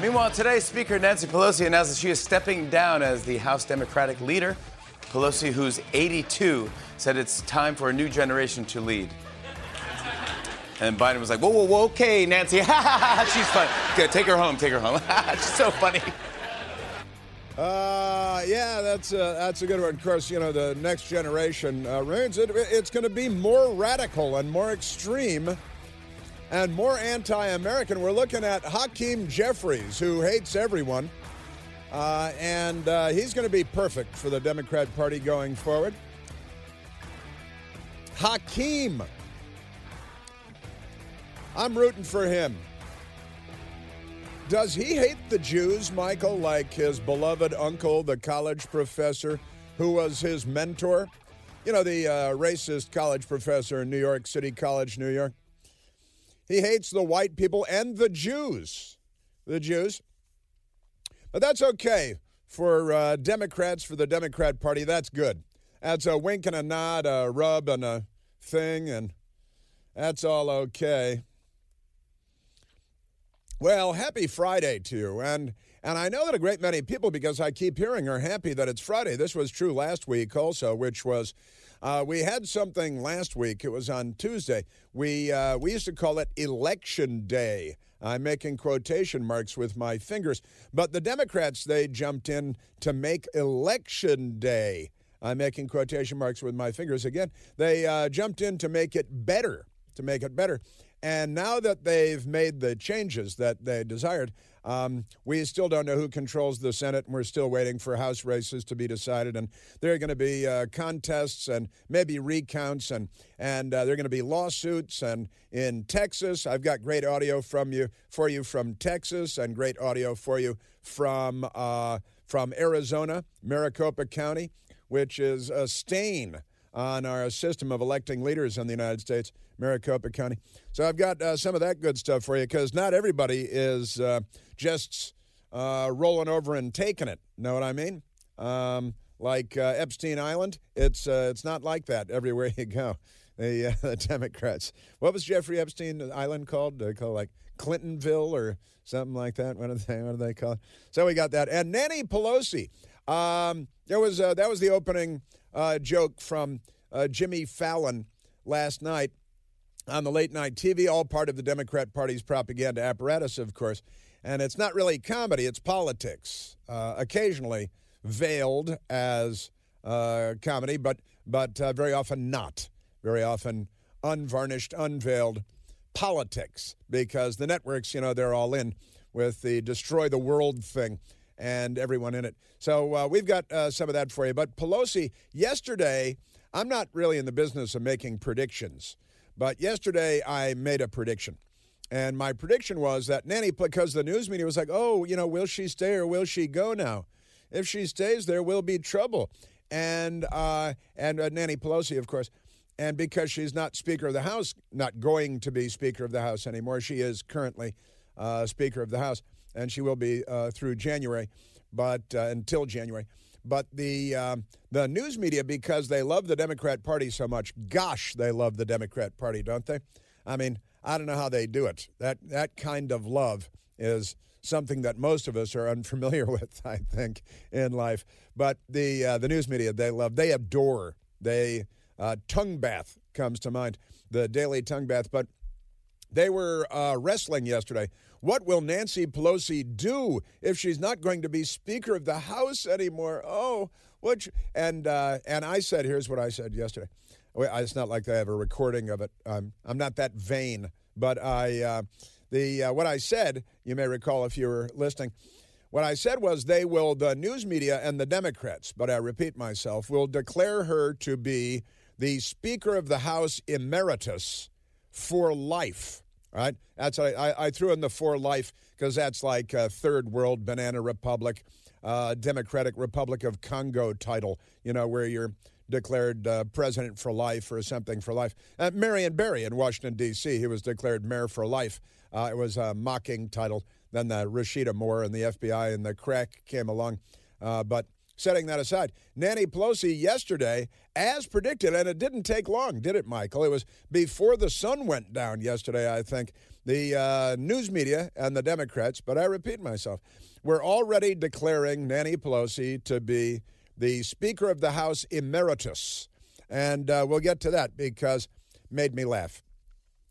Meanwhile, today, Speaker Nancy Pelosi announced that she is stepping down as the House Democratic leader. Pelosi, who's 82, said it's time for a new generation to lead. And Biden was like, whoa, whoa, whoa, okay, Nancy. She's fun. Take her home, take her home. She's so funny. Uh, yeah, that's a, that's a good one. Of course, you know, the next generation uh, reigns. It, it's going to be more radical and more extreme and more anti American. We're looking at Hakeem Jeffries, who hates everyone. Uh, and uh, he's going to be perfect for the Democrat Party going forward. Hakeem. I'm rooting for him. Does he hate the Jews, Michael, like his beloved uncle, the college professor who was his mentor? You know, the uh, racist college professor in New York City College, New York. He hates the white people and the Jews. The Jews. But that's okay for uh, Democrats, for the Democrat Party. That's good. That's a wink and a nod, a rub and a thing, and that's all okay. Well, happy Friday to you. And and I know that a great many people, because I keep hearing, are happy that it's Friday. This was true last week also, which was uh, we had something last week. It was on Tuesday. We uh, we used to call it Election Day. I'm making quotation marks with my fingers, but the Democrats they jumped in to make Election Day. I'm making quotation marks with my fingers again. They uh, jumped in to make it better, to make it better. And now that they've made the changes that they desired, um, we still don't know who controls the Senate, and we're still waiting for House races to be decided. And there are going to be uh, contests and maybe recounts, and and uh, there are going to be lawsuits. And in Texas, I've got great audio from you for you from Texas, and great audio for you from uh, from Arizona, Maricopa County, which is a stain on our system of electing leaders in the United States. Maricopa County. So I've got uh, some of that good stuff for you because not everybody is uh, just uh, rolling over and taking it. Know what I mean? Um, like uh, Epstein Island, it's uh, it's not like that everywhere you go. The, uh, the Democrats. What was Jeffrey Epstein Island called? They call it like Clintonville or something like that. What do they what do they call it? So we got that. And Nanny Pelosi. Um, there was that was the opening joke from Jimmy Fallon last night on the late night TV, all part of the Democrat Party's propaganda apparatus, of course. And it's not really comedy, it's politics, uh, occasionally veiled as uh, comedy, but, but uh, very often not. Very often unvarnished, unveiled politics, because the networks, you know, they're all in with the destroy the world thing and everyone in it. So uh, we've got uh, some of that for you. But Pelosi, yesterday, I'm not really in the business of making predictions. But yesterday I made a prediction. And my prediction was that Nanny, because the news media was like, oh, you know, will she stay or will she go now? If she stays, there will be trouble. And uh, and uh, Nanny Pelosi, of course, and because she's not Speaker of the House, not going to be Speaker of the House anymore, she is currently uh, Speaker of the House, and she will be uh, through January, but uh, until January. But the um, the news media, because they love the Democrat Party so much, gosh, they love the Democrat Party, don't they? I mean, I don't know how they do it. That that kind of love is something that most of us are unfamiliar with, I think, in life. But the uh, the news media, they love, they adore, they uh, tongue bath comes to mind, the daily tongue bath. But they were uh, wrestling yesterday what will Nancy Pelosi do if she's not going to be Speaker of the House anymore? Oh, which And uh, and I said, here's what I said yesterday. It's not like I have a recording of it. I'm I'm not that vain, but I uh, the uh, what I said. You may recall if you were listening. What I said was they will, the news media and the Democrats, but I repeat myself, will declare her to be the Speaker of the House emeritus for life. Right? That's I, I threw in the for life because that's like a third world banana republic, uh, Democratic Republic of Congo title. You know where you're declared uh, president for life or something for life. Uh, Marion Barry in Washington D.C. He was declared mayor for life. Uh, it was a mocking title. Then the Rasheeda Moore and the FBI and the crack came along, uh, but setting that aside, Nancy Pelosi yesterday, as predicted, and it didn't take long, did it, Michael? It was before the sun went down yesterday, I think. The uh, news media and the Democrats, but I repeat myself, we're already declaring Nancy Pelosi to be the Speaker of the House emeritus. And uh, we'll get to that because made me laugh.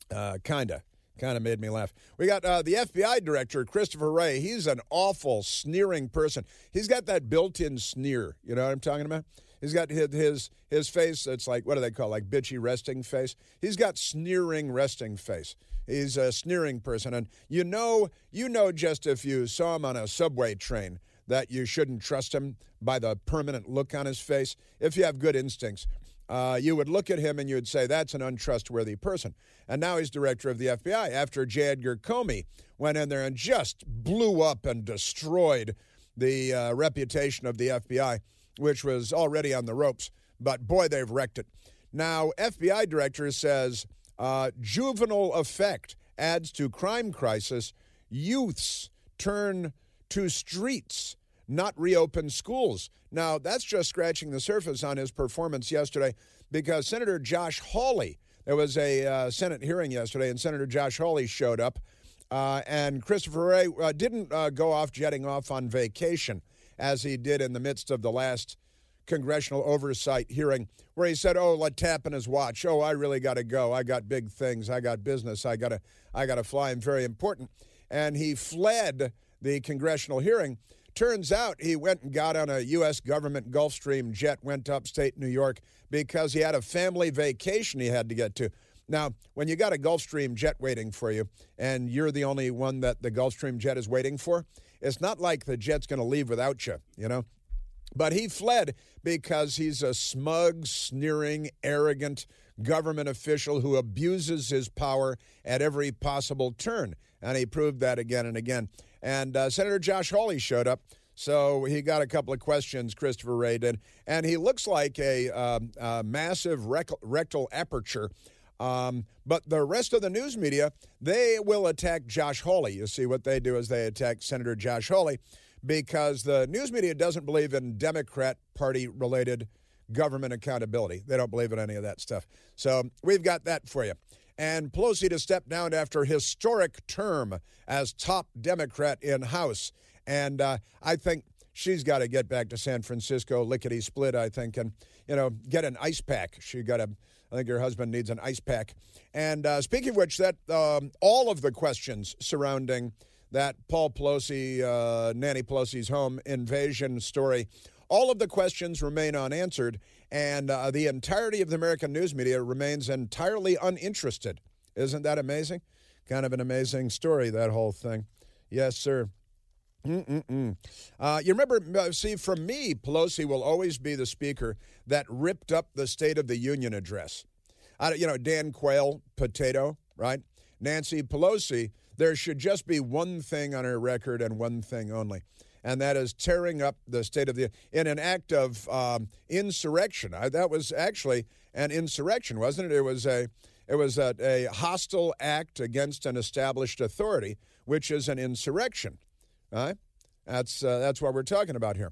Uh, kinda. Kind of made me laugh. We got uh, the FBI director, Christopher Wray. He's an awful, sneering person. He's got that built in sneer. You know what I'm talking about? He's got his, his, his face, it's like, what do they call it? Like bitchy resting face? He's got sneering resting face. He's a sneering person. And you know, you know just if you saw him on a subway train that you shouldn't trust him by the permanent look on his face if you have good instincts uh, you would look at him and you would say, that's an untrustworthy person. And now he's director of the FBI after J. Edgar Comey went in there and just blew up and destroyed the uh, reputation of the FBI, which was already on the ropes. But boy, they've wrecked it. Now, FBI director says uh, juvenile effect adds to crime crisis. Youths turn to streets not reopen schools. Now, that's just scratching the surface on his performance yesterday because Senator Josh Hawley, there was a uh, Senate hearing yesterday, and Senator Josh Hawley showed up. Uh, and Christopher Wray uh, didn't uh, go off jetting off on vacation as he did in the midst of the last congressional oversight hearing, where he said, "Oh, let tap in his watch. Oh, I really got to go. I got big things. I got business. I got to, I got to fly. I'm very important." And he fled the congressional hearing Turns out he went and got on a U.S. government Gulfstream jet, went upstate New York because he had a family vacation he had to get to. Now, when you got a Gulfstream jet waiting for you and you're the only one that the Gulfstream jet is waiting for, it's not like the jet's going to leave without you, you know? But he fled because he's a smug, sneering, arrogant government official who abuses his power at every possible turn. And he proved that again and again. And uh, Senator Josh Hawley showed up. So he got a couple of questions, Christopher Wray did. And he looks like a, um, a massive rec- rectal aperture. Um, but the rest of the news media, they will attack Josh Hawley. You see, what they do is they attack Senator Josh Hawley because the news media doesn't believe in Democrat Party related government accountability. They don't believe in any of that stuff. So we've got that for you and Pelosi to step down after historic term as top Democrat in House. And uh, I think she's got to get back to San Francisco, lickety split, I think, and, you know, get an ice pack. She got a, I think her husband needs an ice pack. And uh, speaking of which, that um, all of the questions surrounding that Paul Pelosi, uh, Nanny Pelosi's home invasion story, all of the questions remain unanswered and uh, the entirety of the American news media remains entirely uninterested. Isn't that amazing? Kind of an amazing story, that whole thing. Yes, sir. Uh, you remember, uh, see, for me, Pelosi will always be the speaker that ripped up the State of the Union address. I, you know, Dan Quayle, potato, right? Nancy Pelosi, there should just be one thing on her record and one thing only and that is tearing up the state of the in an act of um, insurrection. I, that was actually an insurrection, wasn't it? It was a it was a, a, hostile act against an established authority, which is an insurrection. Right? That's uh, that's what we're talking about here.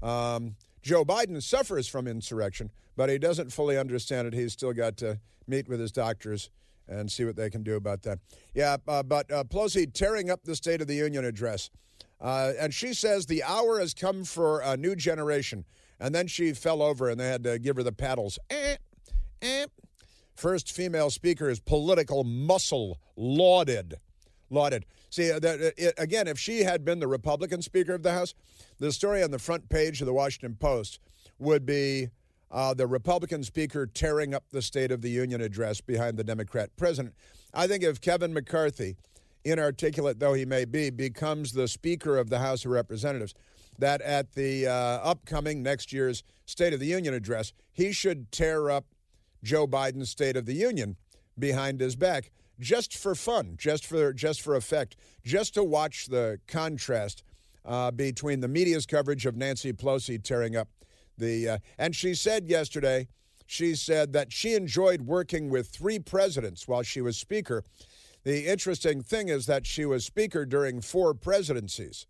Um, Joe Biden suffers from insurrection, but he doesn't fully understand it. He's still got to meet with his doctors and see what they can do about that. Yeah, uh, but uh, Pelosi tearing up the State of the Union address. Uh, and she says the hour has come for a new generation. And then she fell over and they had to give her the paddles. Eh, eh. First female speaker is political muscle lauded. Lauded. See, uh, that, it, again, if she had been the Republican Speaker of the House, the story on the front page of the Washington Post would be uh, the Republican Speaker tearing up the State of the Union address behind the Democrat president. I think if Kevin McCarthy inarticulate though he may be, becomes the Speaker of the House of Representatives, that at the uh, upcoming next year's State of the Union address, he should tear up Joe Biden's State of the Union behind his back just for fun, just for just for effect, just to watch the contrast uh, between the media's coverage of Nancy Pelosi tearing up the. Uh, and she said yesterday, she said that she enjoyed working with three presidents while she was Speaker, the interesting thing is that she was Speaker during four presidencies.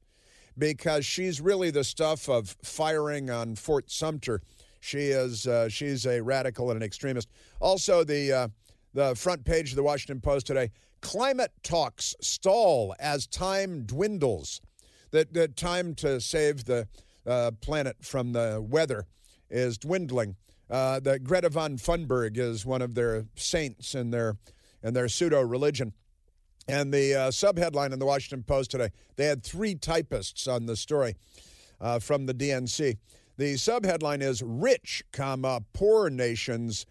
because she's really the stuff of firing on Fort Sumter. She is uh, she's a radical and an extremist. Also, the uh, the front page of the Washington Post today: climate talks stall as time dwindles. The, the time to save the uh, planet from the weather is dwindling. Uh, Greta von Funberg is one of their saints in their in their pseudo religion. And the uh, subheadline in the Washington Post today, they had three typists on the story uh, from the DNC. The subheadline is Rich, comma, poor nations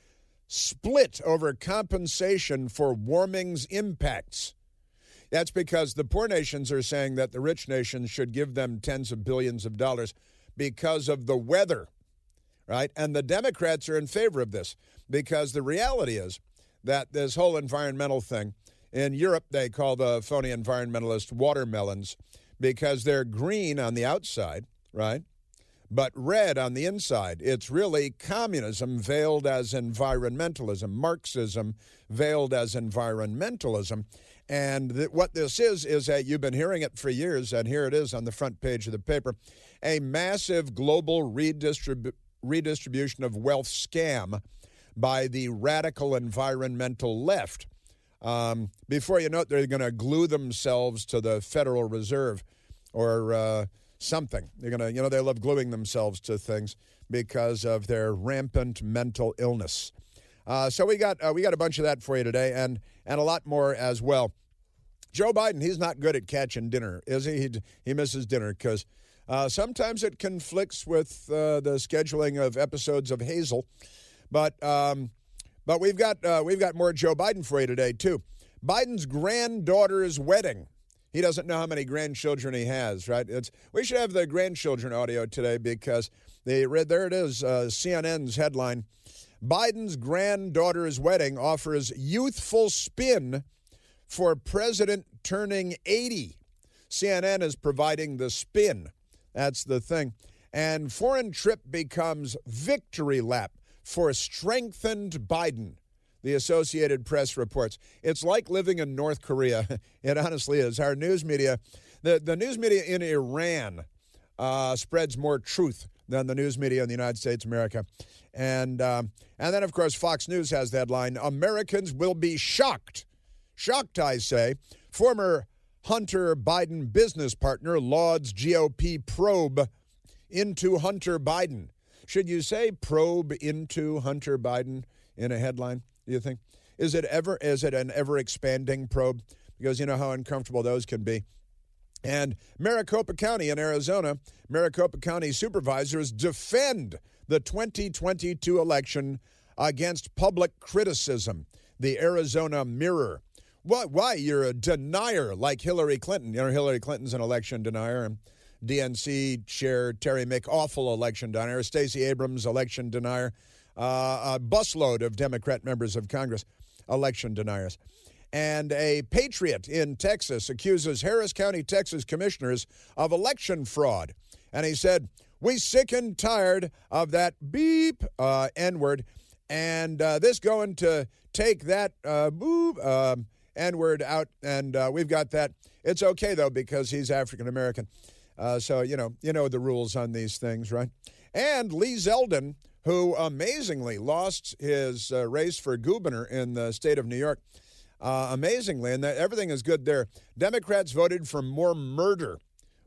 split over compensation for warming's impacts. That's because the poor nations are saying that the rich nations should give them tens of billions of dollars because of the weather, right? And the Democrats are in favor of this because the reality is that this whole environmental thing in Europe, they call the phony environmentalists watermelons because they're green on the outside, right? But red on the inside. It's really communism veiled as environmentalism, Marxism veiled as environmentalism. And th- what this is, is that you've been hearing it for years, and here it is on the front page of the paper a massive global redistrib- redistribution of wealth scam by the radical environmental left. Um, before you know it, they're going to glue themselves to the Federal Reserve or uh, something. They're going to, you know, they love gluing themselves to things because of their rampant mental illness. Uh, so we got uh, we got a bunch of that for you today, and and a lot more as well. Joe Biden, he's not good at catching dinner, is he? He, he misses dinner because uh, sometimes it conflicts with uh, the scheduling of episodes of Hazel, but. Um, but we've got uh, we've got more Joe Biden for you today too. Biden's granddaughter's wedding. He doesn't know how many grandchildren he has, right? It's we should have the grandchildren audio today because they read there it is uh, CNN's headline: Biden's granddaughter's wedding offers youthful spin for president turning 80. CNN is providing the spin. That's the thing. And foreign trip becomes victory lap for a strengthened Biden, the Associated Press reports. It's like living in North Korea. It honestly is. Our news media, the, the news media in Iran uh, spreads more truth than the news media in the United States of America. And, um, and then, of course, Fox News has that line Americans will be shocked. Shocked, I say. Former Hunter Biden business partner lauds GOP probe into Hunter Biden. Should you say probe into Hunter Biden in a headline, do you think? Is it ever is it an ever expanding probe? Because you know how uncomfortable those can be. And Maricopa County in Arizona, Maricopa County supervisors defend the 2022 election against public criticism. The Arizona Mirror. What? Why? You're a denier like Hillary Clinton. You know, Hillary Clinton's an election denier. And DNC Chair Terry McAwful, election denier, Stacey Abrams, election denier, uh, a busload of Democrat members of Congress, election deniers. And a patriot in Texas accuses Harris County, Texas commissioners of election fraud. And he said, We sick and tired of that beep uh, N word. And uh, this going to take that uh, boob um, N word out. And uh, we've got that. It's okay, though, because he's African American. Uh, so, you know, you know the rules on these things, right? And Lee Zeldin, who amazingly lost his uh, race for governor in the state of New York. Uh, amazingly, and that everything is good there. Democrats voted for more murder,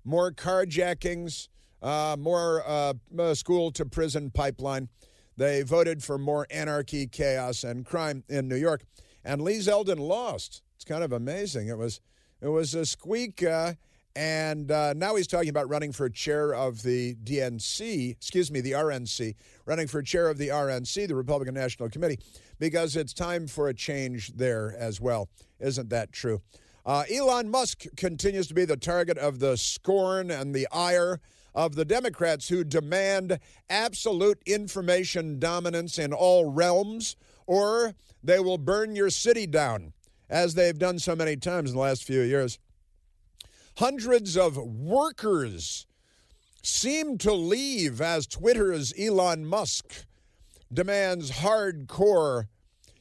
more carjackings, uh, more uh, uh, school to prison pipeline. They voted for more anarchy, chaos, and crime in New York. And Lee Zeldin lost. It's kind of amazing. It was it was a squeak and uh, now he's talking about running for chair of the DNC, excuse me, the RNC, running for chair of the RNC, the Republican National Committee, because it's time for a change there as well. Isn't that true? Uh, Elon Musk continues to be the target of the scorn and the ire of the Democrats who demand absolute information dominance in all realms, or they will burn your city down, as they've done so many times in the last few years. Hundreds of workers seem to leave as Twitter's Elon Musk demands hardcore.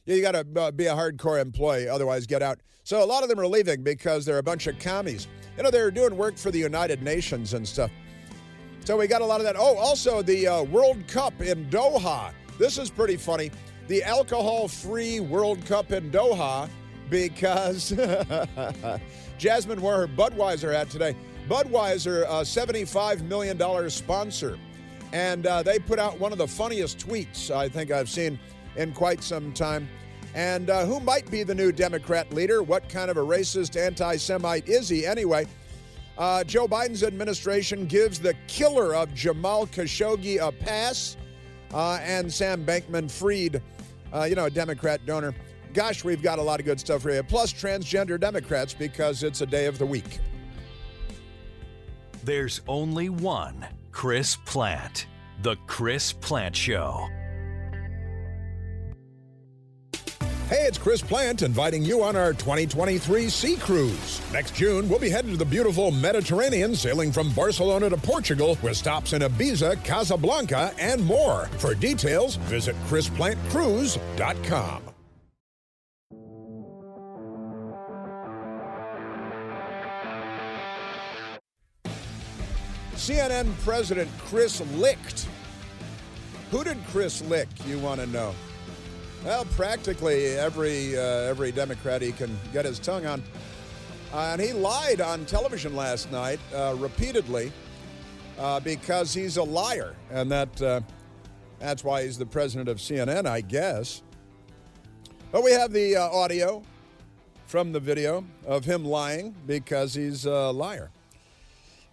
You got to uh, be a hardcore employee, otherwise, get out. So a lot of them are leaving because they're a bunch of commies. You know, they're doing work for the United Nations and stuff. So we got a lot of that. Oh, also the uh, World Cup in Doha. This is pretty funny. The alcohol free World Cup in Doha because Jasmine wore her Budweiser hat today. Budweiser, a $75 million sponsor. And uh, they put out one of the funniest tweets I think I've seen in quite some time. And uh, who might be the new Democrat leader? What kind of a racist anti Semite is he anyway? Uh, Joe Biden's administration gives the killer of Jamal Khashoggi a pass, uh, and Sam Bankman Fried, uh, you know, a Democrat donor. Gosh, we've got a lot of good stuff for you. Plus, transgender Democrats because it's a day of the week. There's only one Chris Plante. The Chris Plante Show. Hey, it's Chris Plante inviting you on our 2023 Sea Cruise. Next June, we'll be headed to the beautiful Mediterranean, sailing from Barcelona to Portugal, with stops in Ibiza, Casablanca, and more. For details, visit ChrisPlanteCruise.com. CNN President Chris Licht. Who did Chris lick, you want to know? Well, practically every uh, every Democrat he can get his tongue on. Uh, and he lied on television last night uh, repeatedly uh, because he's a liar, and that uh, that's why he's the president of CNN, I guess. But we have the uh, audio from the video of him lying because he's a liar.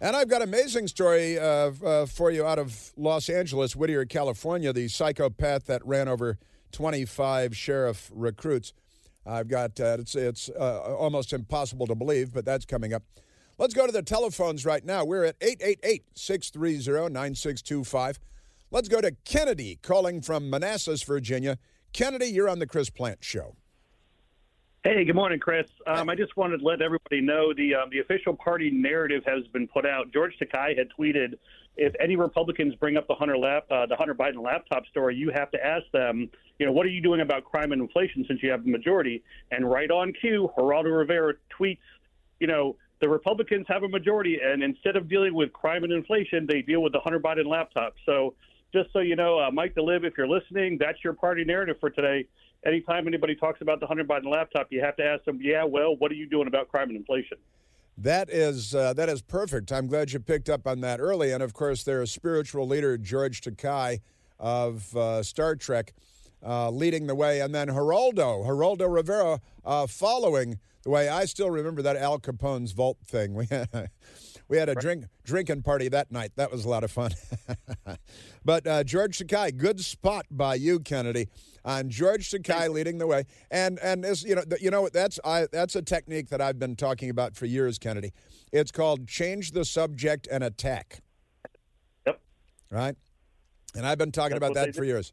And I've got an amazing story for you out of Los Angeles, Whittier, California. The psychopath that ran over 25 sheriff recruits. I've got uh, it's it's uh, almost impossible to believe, but that's coming up. Let's go to the telephones right now. We're at 888-630-9625. Let's go to Kennedy calling from Manassas, Virginia. Kennedy, you're on the Chris Plante show. Hey, good morning, Chris. Um, I just wanted to let everybody know the um, the official party narrative has been put out. George Takei had tweeted, "If any Republicans bring up the Hunter lap, uh, the Hunter Biden laptop story, you have to ask them, you know, what are you doing about crime and inflation since you have the majority?" And right on cue, Geraldo Rivera tweets, you know, the Republicans have a majority, and instead of dealing with crime and inflation, they deal with the Hunter Biden laptop. So, just so you know, uh, Mike DeLive, if you're listening, that's your party narrative for today anytime anybody talks about the Hunter Biden laptop, you have to ask them, yeah, well, what are you doing about crime and inflation? That is uh, that is perfect. I'm glad you picked up on that early. And of course, their spiritual leader George Takei of uh, Star Trek uh, leading the way, and then Geraldo Geraldo Rivera uh, following the way. I still remember that Al Capone's vault thing. We had we had a drink drinking party that night. That was a lot of fun. but uh, George Takei, good spot by you, Kennedy on George Takei leading the way. And and as you know, you know that's I, that's a technique that I've been talking about for years, Kennedy. It's called change the subject and attack. Yep. Right. And I've been talking that's about that for years.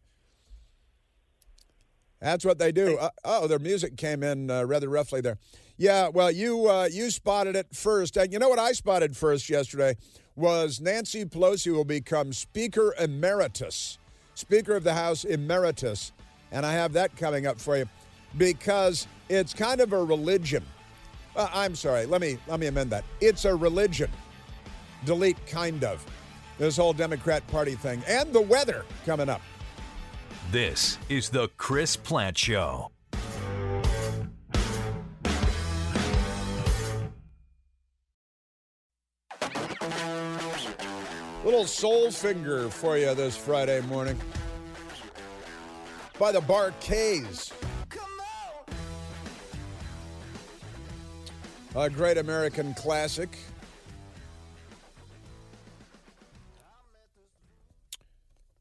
That's what they do. Uh, oh, their music came in uh, rather roughly there. Yeah, well, you uh, you spotted it first, and you know what I spotted first yesterday was Nancy Pelosi will become Speaker Emeritus, Speaker of the House Emeritus and I have that coming up for you because it's kind of a religion. Uh, I'm sorry, let me let me amend that. It's a religion. Delete kind of. This whole Democrat Party thing and the weather coming up. This is the Chris Plante Show. Little soul finger for you this Friday morning by the Bar-Kays. A great American classic.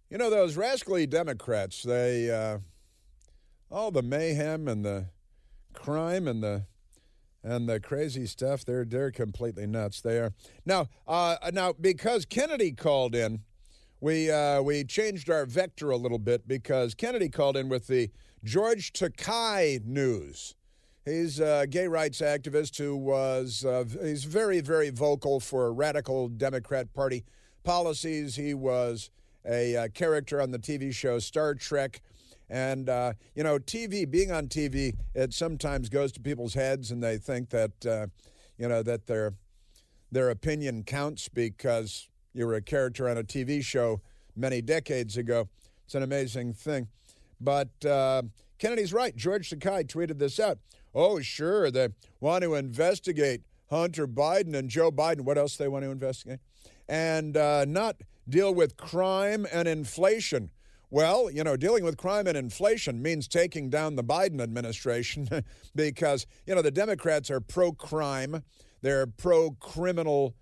You know, those rascally Democrats, they, uh, all the mayhem and the crime and the and the crazy stuff, they're, they're completely nuts. They are. Now, uh, now, because Kennedy called in, we uh, we changed our vector a little bit because Kennedy called in with the George Takei news. He's a gay rights activist who was uh, he's very very vocal for radical Democrat Party policies. He was a uh, character on the TV show Star Trek. And, uh, you know, TV, being on TV, it sometimes goes to people's heads and they think that, uh, you know, that they're their opinion counts because you were a character on a TV show many decades ago. It's an amazing thing. But uh, Kennedy's right. George Takei tweeted this out. Oh, sure, they want to investigate Hunter Biden and Joe Biden. What else they want to investigate? And uh, not deal with crime and inflation. Well, you know, dealing with crime and inflation means taking down the Biden administration because, you know, the Democrats are pro crime, they're pro criminal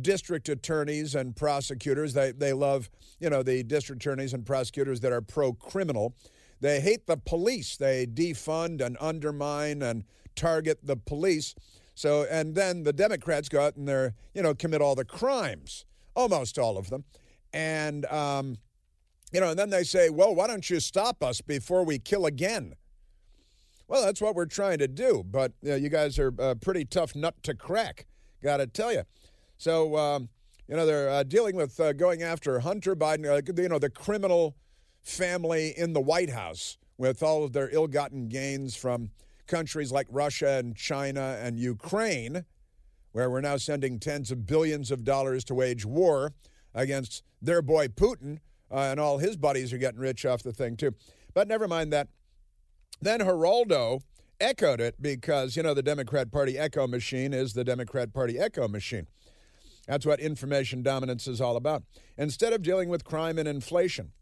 district attorneys and prosecutors. They, they love, you know, the district attorneys and prosecutors that are pro criminal. They hate the police. They defund and undermine and target the police. So, and then the Democrats go out and they're, you know, commit all the crimes, almost all of them. And, um, you know, and then they say, well, why don't you stop us before we kill again? Well, that's what we're trying to do. But you, know, you guys are a pretty tough nut to crack, got to tell you. So, um, you know, they're uh, dealing with uh, going after Hunter Biden, uh, you know, the criminal family in the White House with all of their ill gotten gains from countries like Russia and China and Ukraine, where we're now sending tens of billions of dollars to wage war against their boy Putin, uh, and all his buddies are getting rich off the thing, too. But never mind that. Then Geraldo echoed it because, you know, the Democrat Party echo machine is the Democrat Party echo machine. That's what information dominance is all about. Instead of dealing with crime and inflation,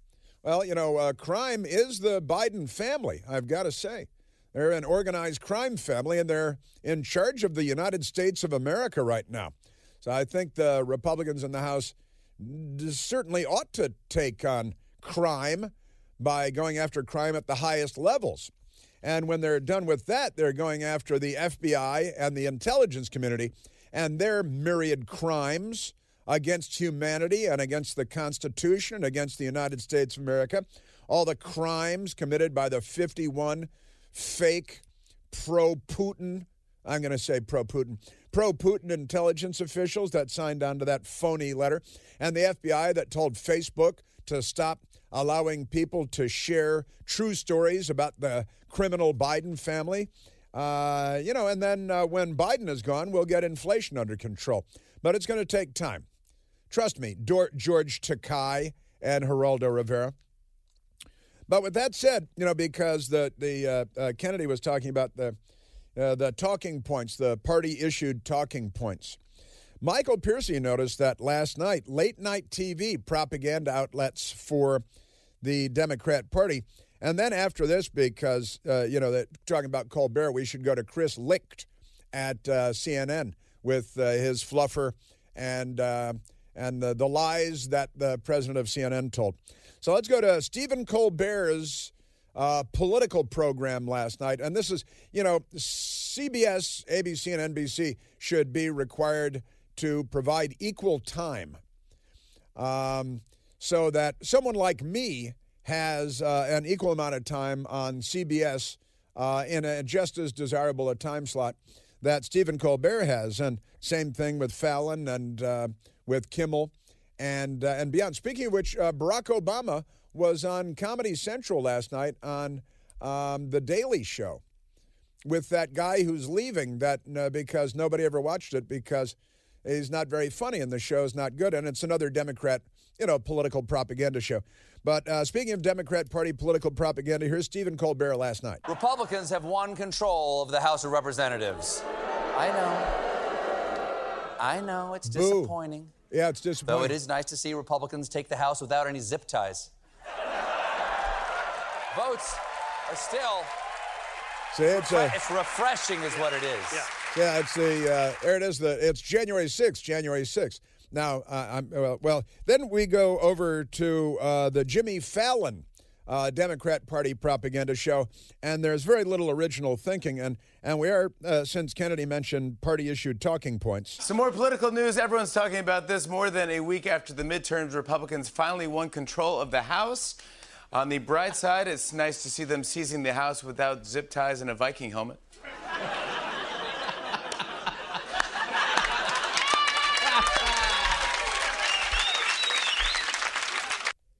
well, you know, uh, crime is the Biden family, I've got to say. They're an organized crime family, and they're in charge of the United States of America right now. So I think the Republicans in the House certainly ought to take on crime by going after crime at the highest levels. And when they're done with that, they're going after the FBI and the intelligence community and their myriad crimes against humanity and against the Constitution and against the United States of America. All the crimes committed by the 51 fake pro Putin, I'm going to say pro Putin, pro Putin intelligence officials that signed on to that phony letter, and the FBI that told Facebook to stop allowing people to share true stories about the criminal Biden family. Uh, you know, and then uh, when Biden is gone, we'll get inflation under control. But it's going to take time. Trust me, George Takei and Geraldo Rivera. But with that said, you know, because the the uh, uh, Kennedy was talking about the uh, the talking points, the party issued talking points. Michael Piercy noticed that last night, late night TV propaganda outlets for the Democrat Party, and then after this, because uh, you know that talking about Colbert, we should go to Chris Licht at uh, CNN with uh, his fluffer and and the, the lies that the president of CNN told. So let's go to Stephen Colbert's uh, political program last night. And this is, you know, CBS, ABC, and NBC should be required to provide equal time um, so that someone like me has uh, an equal amount of time on CBS uh, in a just as desirable a time slot that Stephen Colbert has. And same thing with Fallon and uh, with Kimmel and uh, and beyond. Speaking of which, uh, Barack Obama was on Comedy Central last night on um, the Daily Show with that guy who's leaving that uh, because nobody ever watched it because he's not very funny and the show's not good and it's another Democrat, you know, political propaganda show. But uh, speaking of Democrat Party political propaganda, here's Stephen Colbert last night. Republicans have won control of the House of Representatives. I know. I know. It's Boo. disappointing. Yeah, it's disappointing. Though it is nice to see Republicans take the House without any zip ties. Votes are still. See, it's, uh, it's refreshing, is what it is. Yeah, yeah it's the uh, there it is. The it's January 6th. January 6th. Now, uh, well, well, then we go over to uh, the Jimmy Fallon uh, Democrat Party propaganda show, and there's very little original thinking. And and we are, uh, since Kennedy mentioned party issued talking points. Some more political news. Everyone's talking about this more than a week after the midterms. Republicans finally won control of the House. On the bright side, it's nice to see them seizing the House without zip ties and a Viking helmet.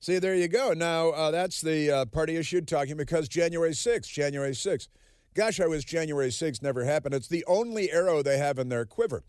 See, there you go. Now, uh, that's the uh, party issued talking because January 6th, January 6th. Gosh, I wish January 6th never happened. It's the only arrow they have in their quiver.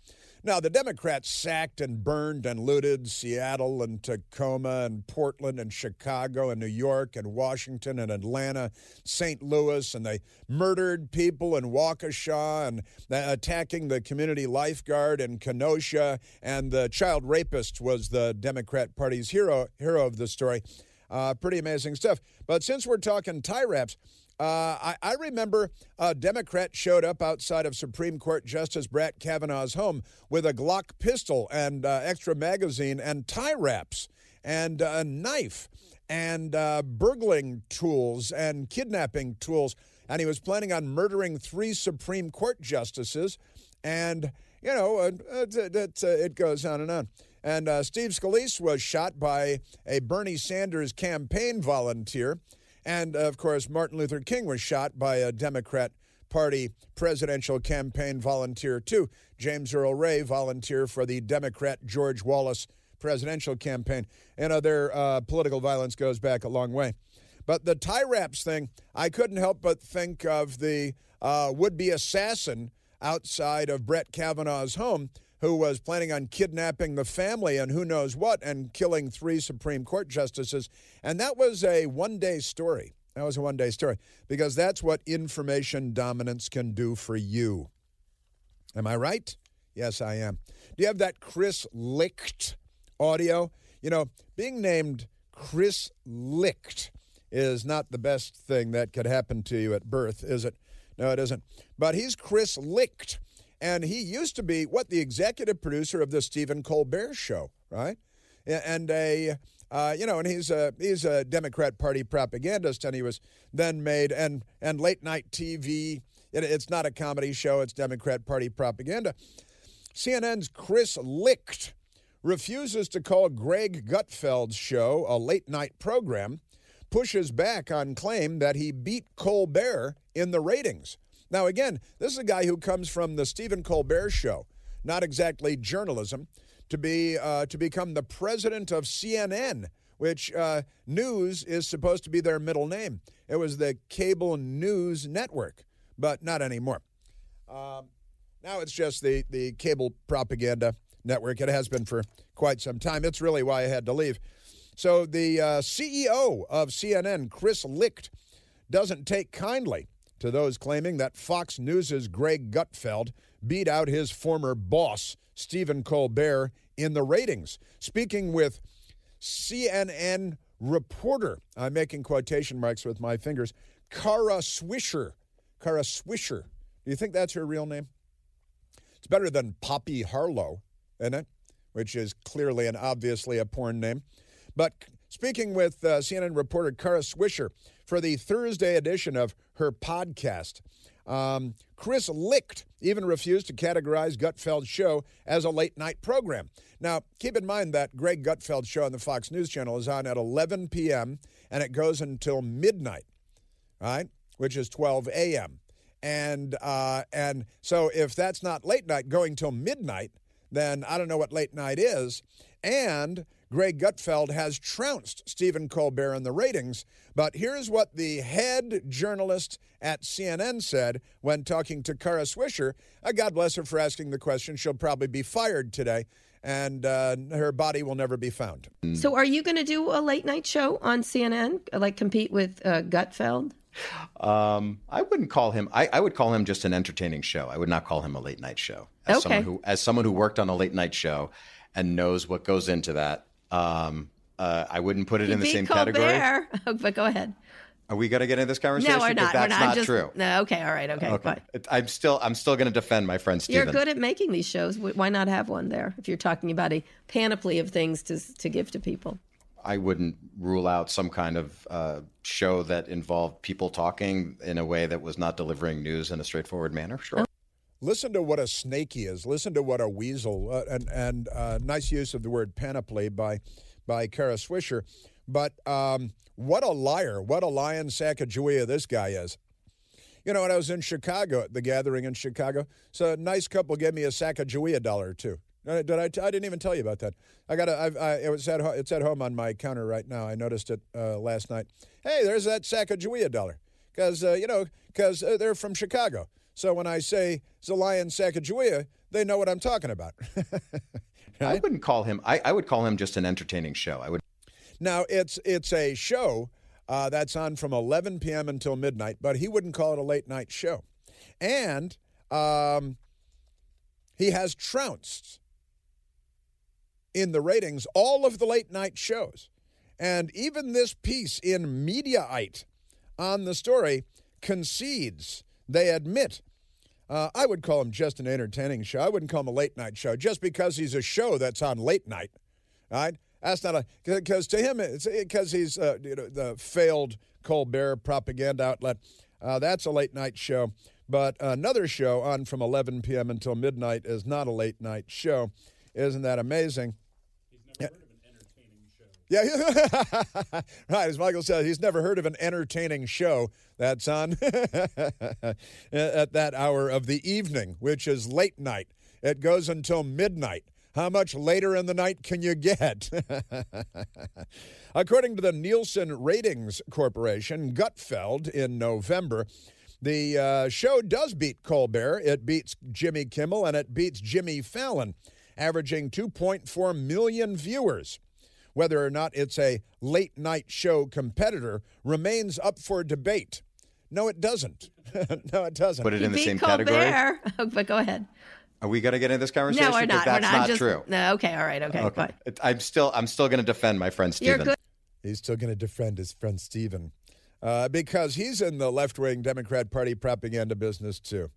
Now, the Democrats sacked and burned and looted Seattle and Tacoma and Portland and Chicago and New York and Washington and Atlanta, St. Louis, and they murdered people in Waukesha and attacking the community lifeguard in Kenosha. And the child rapist was the Democrat Party's hero, hero of the story. Uh, pretty amazing stuff. But since we're talking tie wraps, uh, I, I, remember a Democrat showed up outside of Supreme Court Justice Brett Kavanaugh's home with a Glock pistol and uh, extra magazine and tie wraps and a knife and uh, burgling tools and kidnapping tools. And he was planning on murdering three Supreme Court justices. And, you know, uh, it, it goes on and on. And uh, Steve Scalise was shot by a Bernie Sanders campaign volunteer. And of course, Martin Luther King was shot by a Democrat Party presidential campaign volunteer, too. James Earl Ray, volunteer for the Democrat George Wallace presidential campaign. Know, their uh, political violence goes back a long way. But the tie wraps thing, I couldn't help but think of the uh, would be assassin outside of Brett Kavanaugh's home who was planning on kidnapping the family and who knows what and killing three Supreme Court justices. And that was a one day story. That was a one day story because that's what information dominance can do for you. Am I right? Yes, I am. Do you have that Chris Licht audio? You know, being named Chris Licht is not the best thing that could happen to you at birth, is it? No, it isn't. But he's Chris Licht. And he used to be what the executive producer of the Stephen Colbert show, right? And a uh, you know, and he's a he's a Democrat Party propagandist, and he was then made and and late night TV. It, it's not a comedy show; it's Democrat Party propaganda. CNN's Chris Licht refuses to call Greg Gutfeld's show a late night program, pushes back on claim that he beat Colbert in the ratings. Now, again, this is a guy who comes from the Stephen Colbert show, not exactly journalism, to be uh, to become the president of CNN, which uh, news is supposed to be their middle name. It was the cable news network, but not anymore. Um, now it's just the the cable propaganda network. It has been for quite some time. It's really why I had to leave. So the uh, CEO of CNN, Chris Licht, doesn't take kindly to those claiming that Fox News' Greg Gutfeld beat out his former boss, Stephen Colbert, in the ratings. Speaking with CNN reporter, I'm making quotation marks with my fingers, Kara Swisher. Kara Swisher. Do you think that's her real name? It's better than Poppy Harlow, isn't it? Which is clearly and obviously a porn name. But speaking with uh, CNN reporter Kara Swisher for the Thursday edition of her podcast. Um, Chris Licht even refused to categorize Gutfeld's show as a late night program. Now, keep in mind that Greg Gutfeld's show on the Fox News Channel is on at 11 p.m. and it goes until midnight, right? Which is 12 a.m. And uh, and so if that's not late night going till midnight, then I don't know what late night is. And Greg Gutfeld has trounced Stephen Colbert in the ratings. But here's what the head journalist at CNN said when talking to Kara Swisher. Uh, God bless her for asking the question. She'll probably be fired today, and uh, her body will never be found. So, are you going to do a late night show on CNN, like compete with uh, Gutfeld? Um, I wouldn't call him. I, I, would call him just an entertaining show. I would not call him a late night show. As okay. Someone who, as someone who worked on a late night show and knows what goes into that, um, uh, I wouldn't put it in the same Colbert. category. but go ahead. Are we going to get into this conversation? No, we're not. That's we're not, not just, true. No, okay, all right, okay. okay. I'm still, I'm still going to defend my friend Stephen. You're good at making these shows. Why not have one there? If you're talking about a panoply of things to to give to people. I wouldn't rule out some kind of uh, show that involved people talking in a way that was not delivering news in a straightforward manner. Sure. Oh. Listen to what a snake he is. Listen to what a weasel. Uh, and and uh, nice use of the word panoply by by Kara Swisher. But um, what a liar! What a lion sack of Sacagawea this guy is. You know, when I was in Chicago at the gathering in Chicago, so a nice couple gave me a Sacagawea dollar or two. Did I? I didn't even tell you about that. I got. I, it was at. It's at home on my counter right now. I noticed it uh, last night. Hey, there's that sack of Sacagawea dollar. Because uh, you know, because uh, they're from Chicago. So when I say Zalian Sacagawea, they know what I'm talking about. right? I wouldn't call him. I, I would call him just an entertaining show. I would. Now it's it's a show uh, that's on from 11 p.m. until midnight, but he wouldn't call it a late night show, and um, he has trounced in the ratings all of the late night shows, and even this piece in Mediaite on the story concedes they admit uh, I would call him just an entertaining show. I wouldn't call him a late night show just because he's a show that's on late night. Right? That's not a because to him it's because he's uh, you know, the failed Colbert propaganda outlet. Uh, that's a late night show. But another show on from 11 p.m. until midnight is not a late night show. Isn't that amazing? Yeah, right. As Michael said, he's never heard of an entertaining show that's on at that hour of the evening, which is late night. It goes until midnight. How much later in the night can you get? According to the Nielsen Ratings Corporation, Gutfeld in November, the uh, show does beat Colbert. It beats Jimmy Kimmel and it beats Jimmy Fallon, averaging 2.4 million viewers. Whether or not it's a late night show competitor remains up for debate. No, it doesn't. no, it doesn't. Put it in the same Colbert. category. But go ahead. Are we going to get into this conversation? No, we're not. That's we're not. not just, true. No, okay, all right, okay, okay. fine. I'm still, I'm still going to defend my friend Stephen. You're good. He's still going to defend his friend Stephen uh, because he's in the left wing Democrat Party propaganda business too.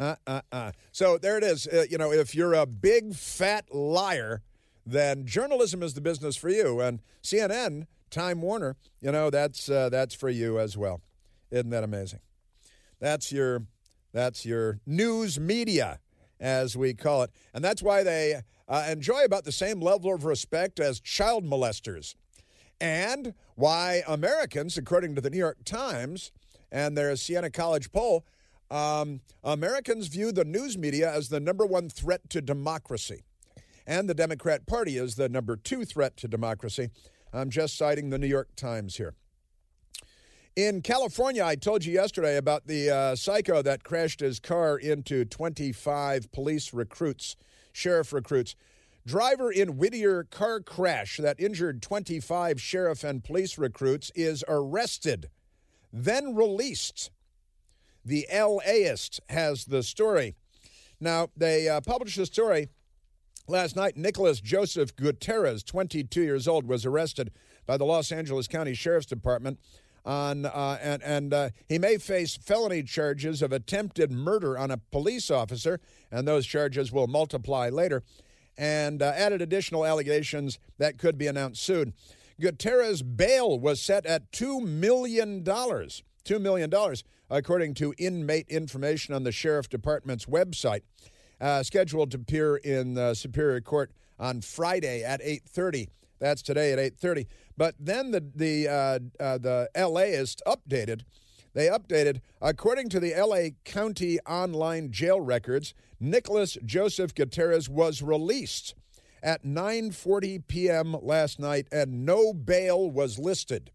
Uh, uh, uh. So there it is. Uh, you know, if you're a big fat liar, then journalism is the business for you. And CNN, Time Warner, you know, that's uh, that's for you as well. Isn't that amazing? That's your that's your news media, as we call it, and that's why they uh, enjoy about the same level of respect as child molesters, and why Americans, according to the New York Times and their Siena College poll. Um, Americans view the news media as the number one threat to democracy and the Democrat Party is the number two threat to democracy. I'm just citing the New York Times here. In California, I told you yesterday about the uh, psycho that crashed his car into 25 police recruits, sheriff recruits. Driver in Whittier car crash that injured 25 sheriff and police recruits is arrested, then released. The LAist has the story. Now, they uh, published the story Last night, Nicholas Joseph Gutierrez, 22 years old, was arrested by the Los Angeles County Sheriff's Department on uh, and and uh, he may face felony charges of attempted murder on a police officer, and those charges will multiply later, and uh, added additional allegations that could be announced soon. Gutierrez bail was set at two million dollars. Two million dollars, according to inmate information on the sheriff department's website uh, scheduled to appear in the Superior Court on Friday at 8:30. That's today at 8:30. But then the the uh, uh, the LAist updated. They updated according to the LA County online jail records. Nicholas Joseph Gutierrez was released at 9:40 p.m. last night, and no bail was listed.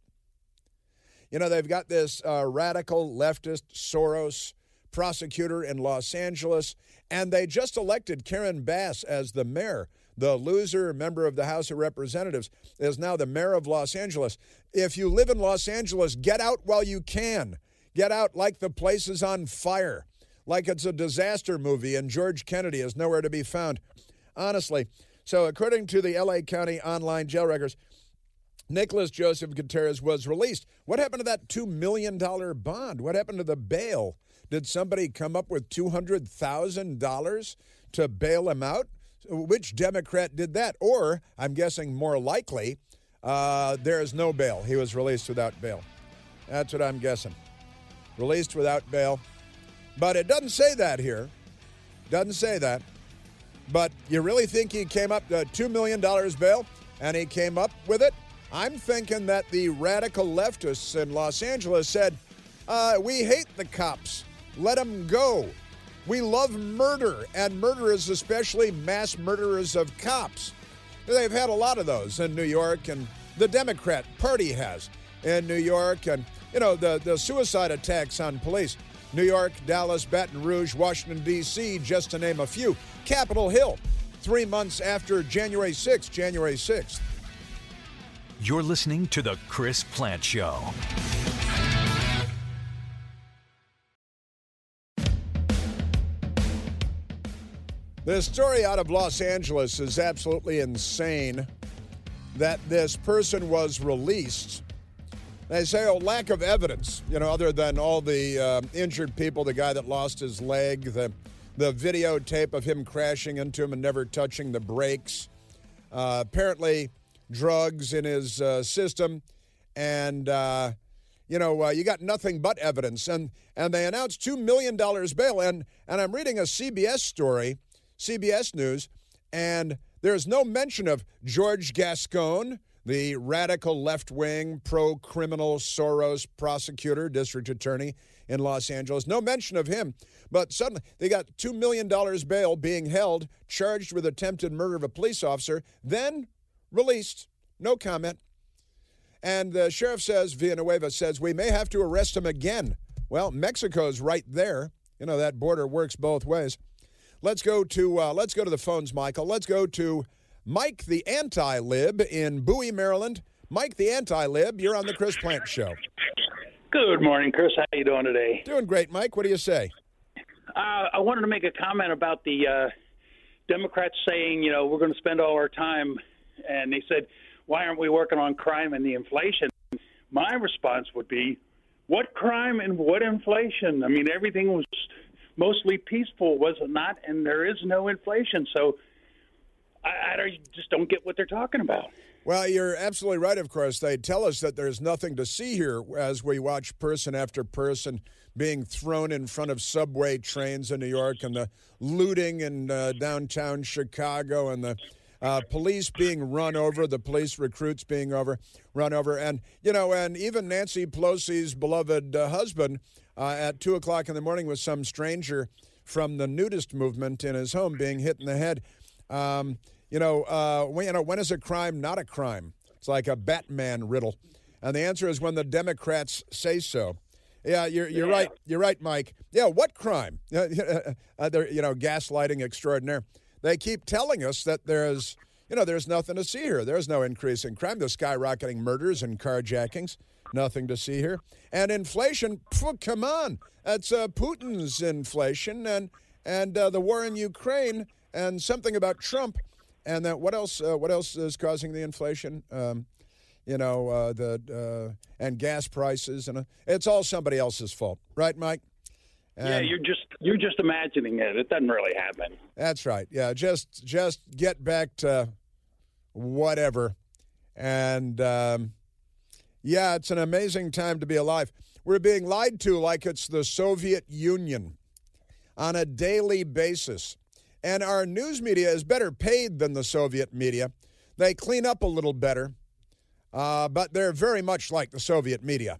You know they've got this uh, radical leftist Soros prosecutor in Los Angeles, and they just elected Karen Bass as the mayor. The loser member of the House of Representatives is now the mayor of Los Angeles. If you live in Los Angeles, get out while you can. Get out like the place is on fire, like it's a disaster movie and George Kennedy is nowhere to be found. Honestly. So, according to the LA County online jail records, Nicholas Joseph Gutierrez was released. What happened to that $2 million bond? What happened to the bail? Did somebody come up with $200,000 to bail him out? Which Democrat did that? Or, I'm guessing more likely, uh, there is no bail. He was released without bail. That's what I'm guessing. Released without bail. But it doesn't say that here. Doesn't say that. But you really think he came up to $2 million bail and he came up with it? I'm thinking that the radical leftists in Los Angeles said, uh, We hate the cops. Let them go. We love murder, and murderers, especially mass murderers of cops. They've had a lot of those in New York, and the Democrat Party has in New York, and you know the the suicide attacks on police. New York, Dallas, Baton Rouge, Washington, D.C., just to name a few. Capitol Hill, three months after January 6th, January 6th. You're listening to The Chris Plante Show. The story out of Los Angeles is absolutely insane that this person was released. They say, oh, lack of evidence, you know, other than all the uh, injured people, the guy that lost his leg, the, the videotape of him crashing into him and never touching the brakes. Uh, apparently, drugs in his uh, system. And, uh, you know, uh, you got nothing but evidence. And, and they announced $2 million bail. And, and I'm reading a CBS story CBS News, and there's no mention of George Gascon, the radical left wing, pro criminal Soros prosecutor, district attorney in Los Angeles. No mention of him. But suddenly they got $2 million bail being held, charged with attempted murder of a police officer, then released. No comment. And the sheriff says, Villanueva says, we may have to arrest him again. Well, Mexico's right there. You know, that border works both ways. Let's go to uh, let's go to the phones, Michael. Let's go to Mike, the anti-lib in Bowie, Maryland. Mike, the anti-lib, you're on the Chris Plante Show. Good morning, Chris. How you doing today? Doing great, Mike. What do you say? Uh, I wanted to make a comment about the uh, Democrats saying, you know, we're going to spend all our time, and they said, why aren't we working on crime and the inflation? My response would be, what crime and what inflation? I mean, everything was mostly peaceful, was it not? And there is no inflation. So I, I just don't get what they're talking about. Well, you're absolutely right, of course. They tell us that there's nothing to see here as we watch person after person being thrown in front of subway trains in New York and the looting in uh, downtown Chicago and the uh, police being run over, the police recruits being over, run over. And, you know, and even Nancy Pelosi's beloved uh, husband uh, at 2 o'clock in the morning with some stranger from the nudist movement in his home being hit in the head. Um, you know, uh, when, you know, when is a crime not a crime? It's like a Batman riddle. And the answer is when the Democrats say so. Yeah, you're, you're yeah. right. You're right, Mike. Yeah, what crime? uh, you know, gaslighting extraordinaire. They keep telling us that there's, you know, there's nothing to see here. There's no increase in crime. There's skyrocketing murders and carjackings. Nothing to see here. And inflation, phew, come on. That's uh, Putin's inflation and, and uh, the war in Ukraine and something about Trump. And that what else? Uh, what else is causing the inflation? Um, you know, uh, the uh, and gas prices, and uh, it's all somebody else's fault, right, Mike? And yeah, you're just you're just imagining it. It doesn't really happen. That's right. Yeah, just just get back to whatever, and um, yeah, it's an amazing time to be alive. We're being lied to like it's the Soviet Union on a daily basis. And our news media is better paid than the Soviet media. They clean up a little better, uh, but they're very much like the Soviet media.